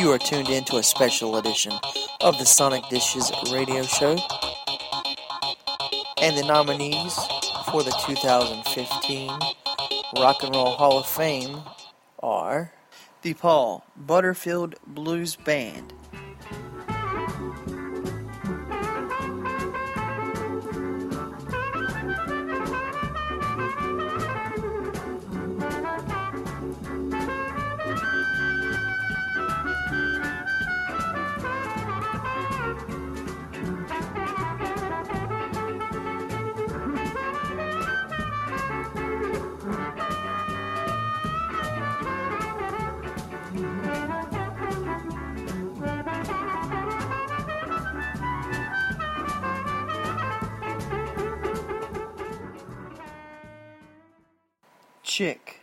You are tuned in to a special edition of the Sonic Dishes radio show. And the nominees for the 2015 Rock and Roll Hall of Fame are the Paul Butterfield Blues Band, chick.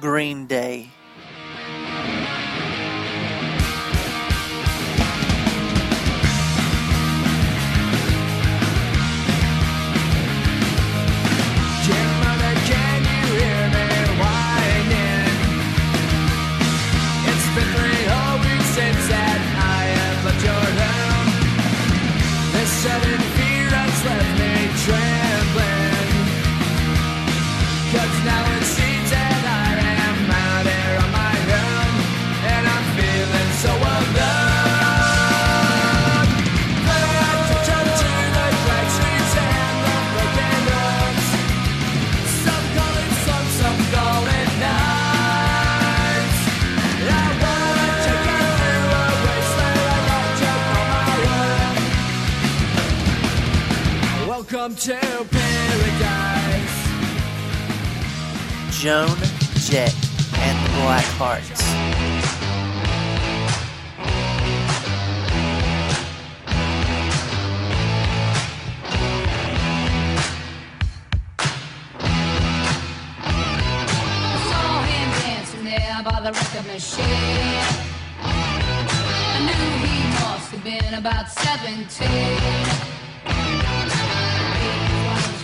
Green Day. to paradise. Joan Jett and the Black Hearts. by the record machine. I knew he must have been about 17.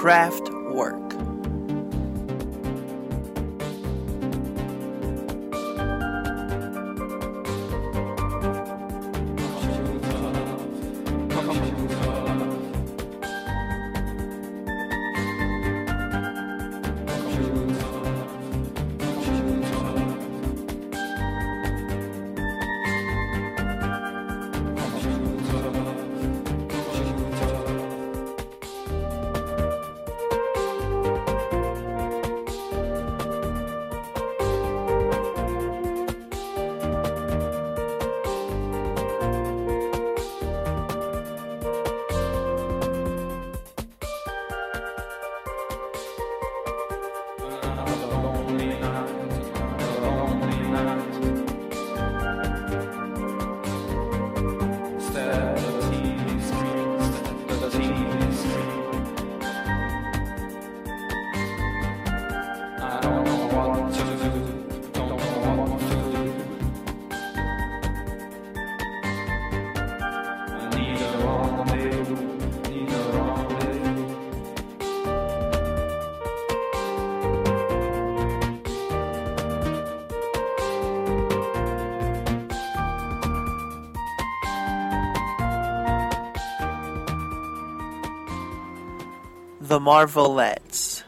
craft The Marvelettes.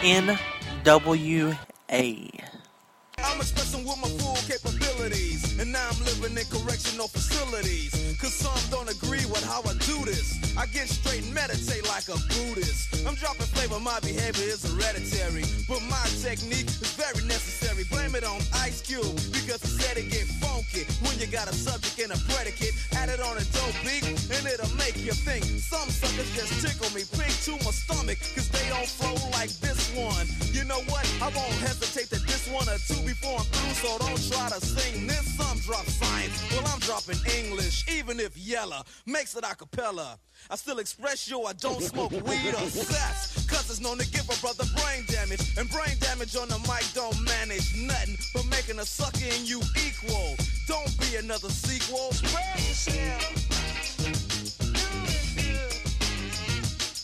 NWA. I'm expressing with my full capabilities. And now I'm living in correctional facilities. Cause some don't agree with how I do this. I get straight and meditate like a Buddhist. I'm dropping flavor, my behavior is hereditary. But my technique is very necessary. Blame it on Ice Cube. Because he said it get funky when you got a subject and a predicate. Add it on a dope beat and it'll make you think. Some suckers just tickle me pink to my stomach. Cause they don't flow like this one. You know what? I won't hesitate to diss one or two before I'm through. So don't try to sing this. Some drop science. Well, I'm dropping English. Even if Yella makes it a cappella. I still express yo, I don't smoke weed or sex. Cause it's known to give a brother brain damage. And brain damage on the mic don't manage nothing but making a sucker in you equal. Don't be another sequel. Spread yourself. Do it.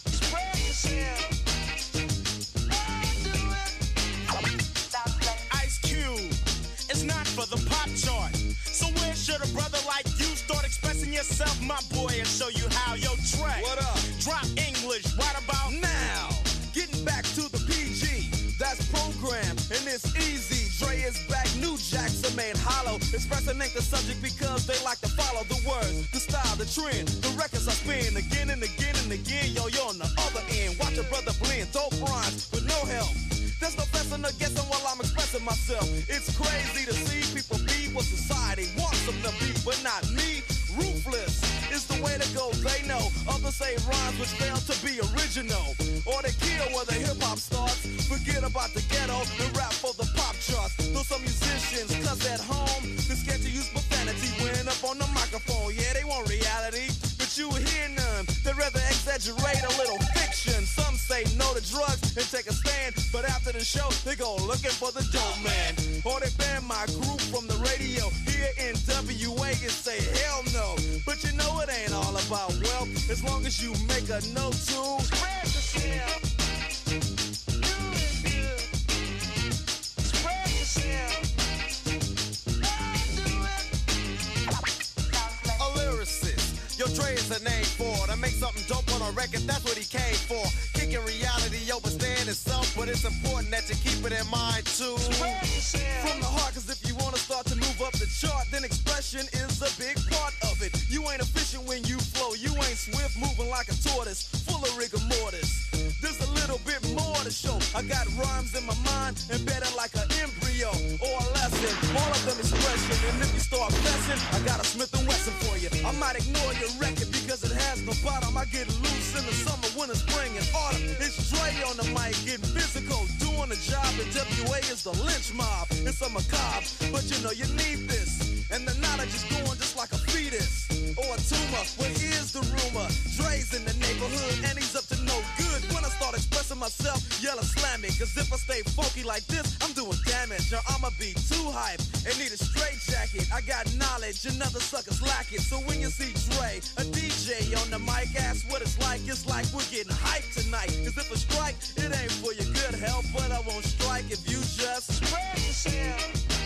Spread yourself. For the pop chart. So where should a brother like you start expressing yourself, my What up? Drop English right about Now, getting back to the PG, that's programmed and it's easy. Dre is back, new jacks are made hollow. Expressing ain't the subject because they like to follow the words, the style, the trend. The records I spin again and again and again. Yo, you're on the other end, watch your brother blend, dope rhymes with no help. There's no fessing or guessing while I'm expressing myself. It's crazy to rhymes which fail to be original. Or they kill where the hip hop starts. Forget about the ghetto and rap for the pop charts. Though some musicians, cause at home, they're scared to use profanity when up on the microphone. Yeah, they want reality, but you hear none. They'd rather exaggerate a little fiction. Some say no to drugs and take a stand, but after the show, they go looking for the as you make a note to too. From the heart, cause if you wanna start to move up the chart, then expression is a big part of it. You ain't efficient when you flow. You ain't swift, moving like a tortoise, full of rigor mortis. There's a little bit more to show. I got rhymes in my mind, embedded like an embryo or a lesson. All of them expression, and if you start messing, I got a Smith and Wesson for you. I might ignore your record because it has no bottom. I get loose in the summer, winter, spring, and autumn. It's Dre on the mic, getting physical, doing the job. And WA is the lynch mob. It's a macabre, but you know you need this. And the knowledge is going just like a fetus or a tumor. Well, here's the rumor: Dre's in the neighborhood, and he's up to no good. When I start expressing myself, yell and slam me. Cause if I stay funky like this, I'm doing damage. Or I'ma be too hype and need a straight jacket. I got knowledge, and other suckers lack it. So when you see Dre, a DJ on the mic, ask what it's like. It's like we're getting hyped tonight. Cause if I strike, it ain't for your good health, but I won't strike if you just spread yourself.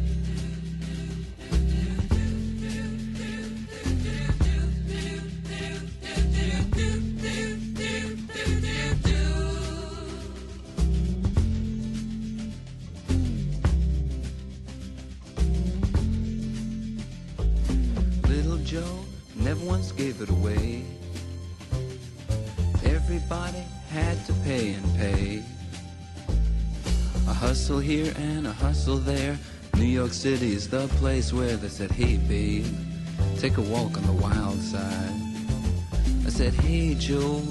New York City is the place where they said, hey babe, take a walk on the wild side. I said, hey Joe,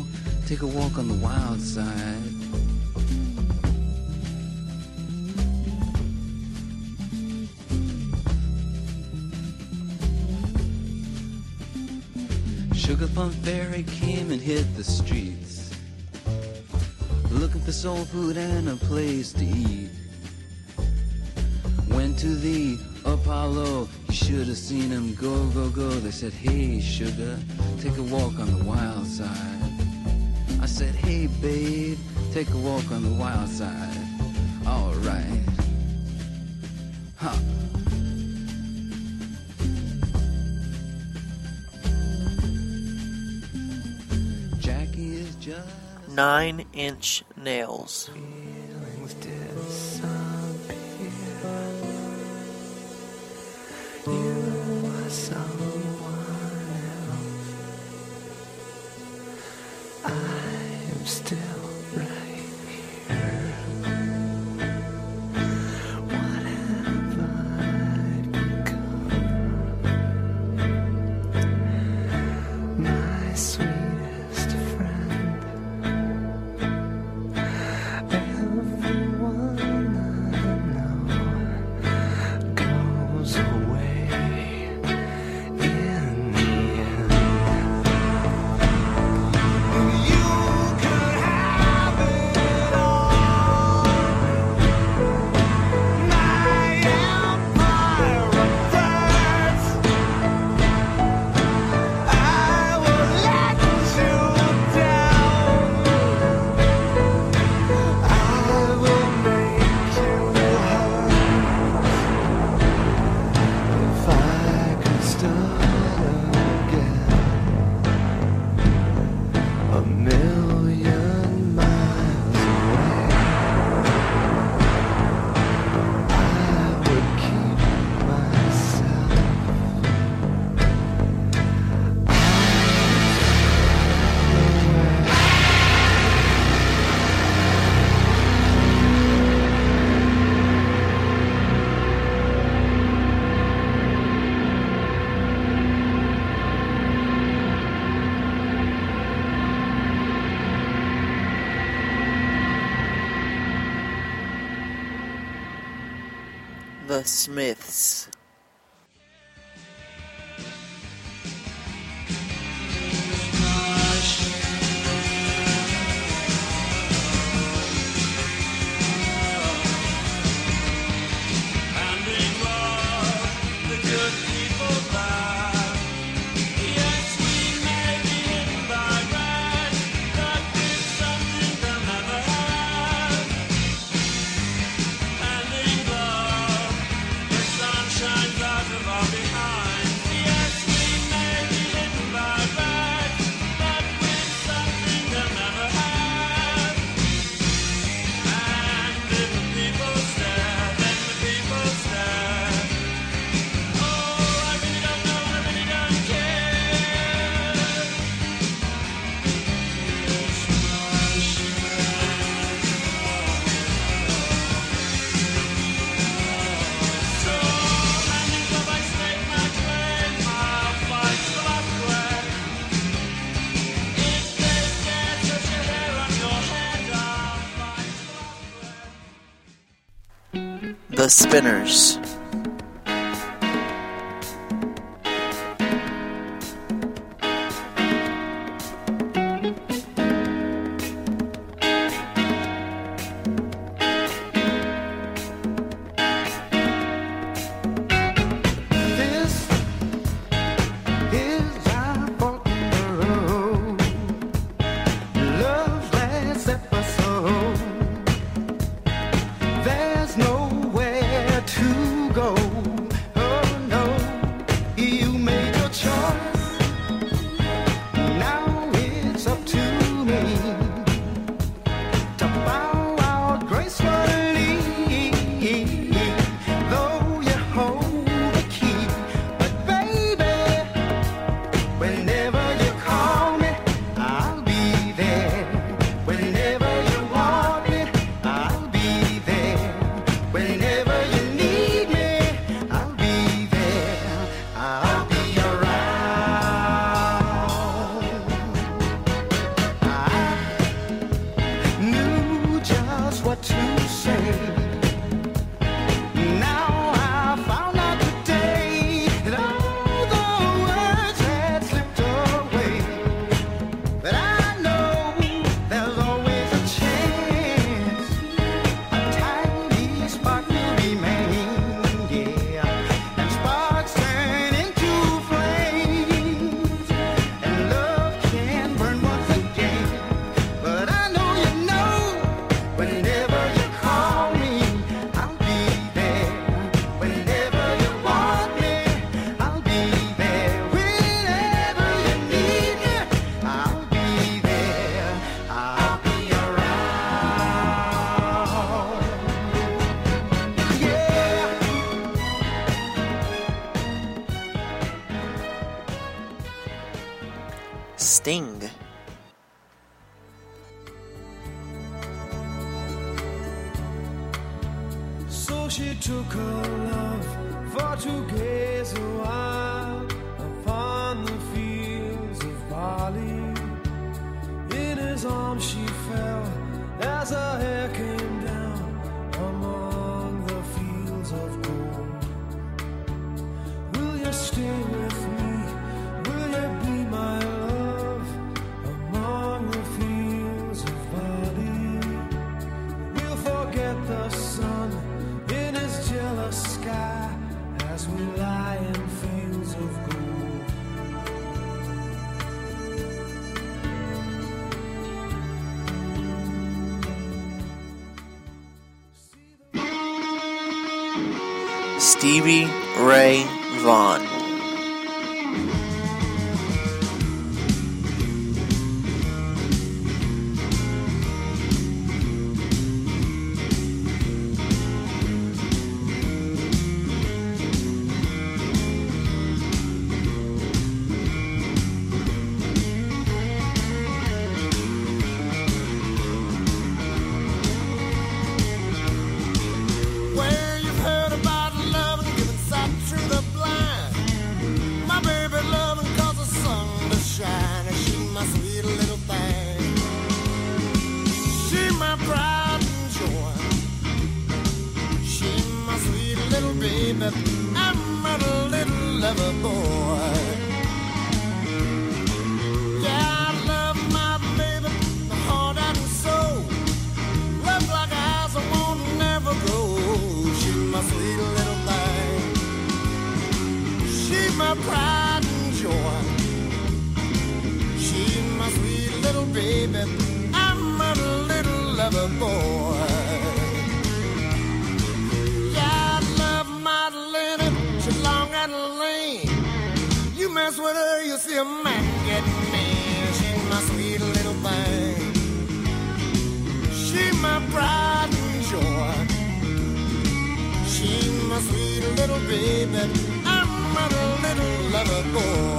take a walk on the wild side. Sugar Plum Fairy came and hit the streets, looking for soul food and a place to eat. To the Apollo, you should have seen him go, go, go. They said, Hey, sugar, take a walk on the wild side. I said, Hey, babe, take a walk on the wild side. Huh. Jackie is just Nine Inch Nails. Smiths. Spinners. she took her love for to gaze a while upon the fields of barley. In his arms she fell as a hair. Ray Vaughan. baby. I'm a little lover boy.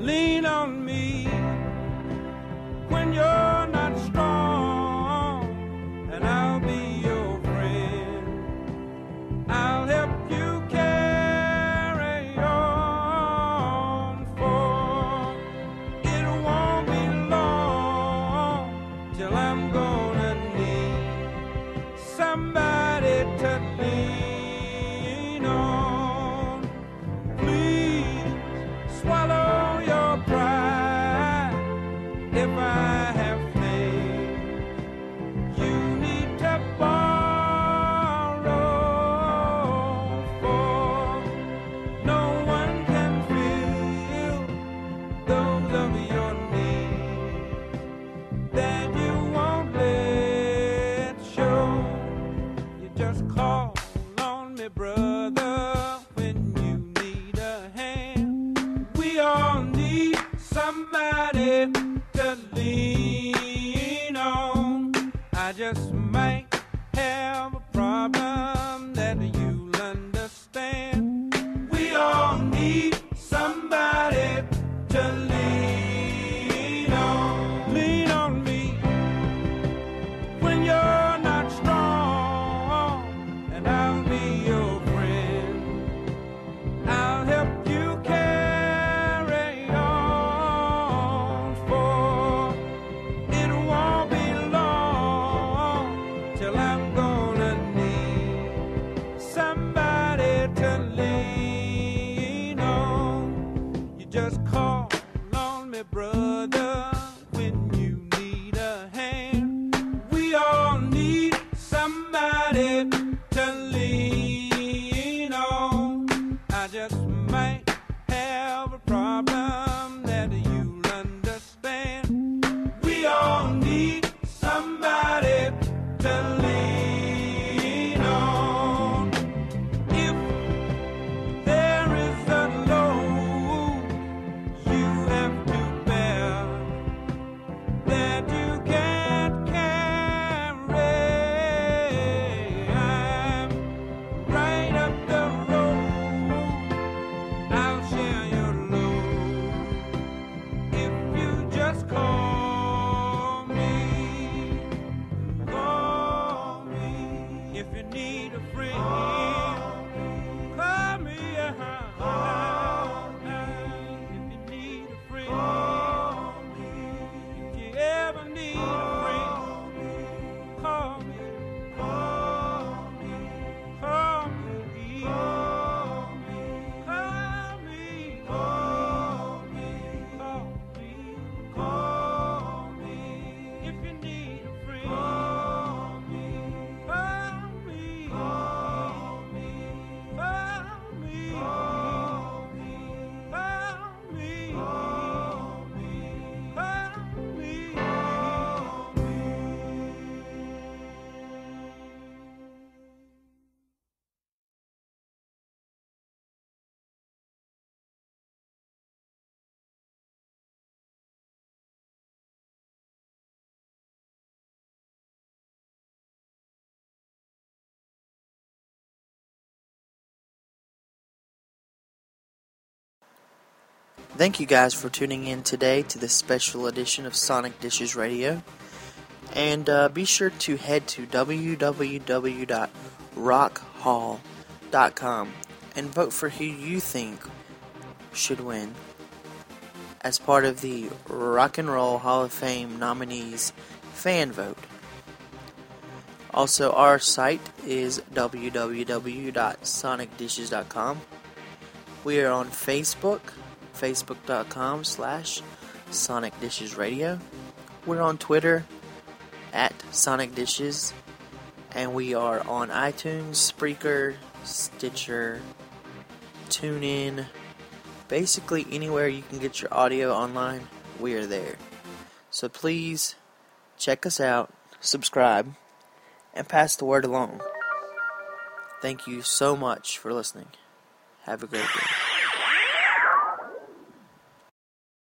Lean Thank you guys for tuning in today to this special edition of Sonic Dishes Radio. And uh, be sure to head to www.rockhall.com and vote for who you think should win as part of the Rock and Roll Hall of Fame nominees fan vote. Also, our site is www.sonicdishes.com. We are on Facebook, facebook.com slash Sonic Dishes Radio. We're on Twitter at Sonic Dishes. And we are on iTunes, Spreaker, Stitcher, TuneIn, basically anywhere you can get your audio online, we are there. So please check us out, subscribe, and pass the word along. Thank you so much for listening. Have a great day.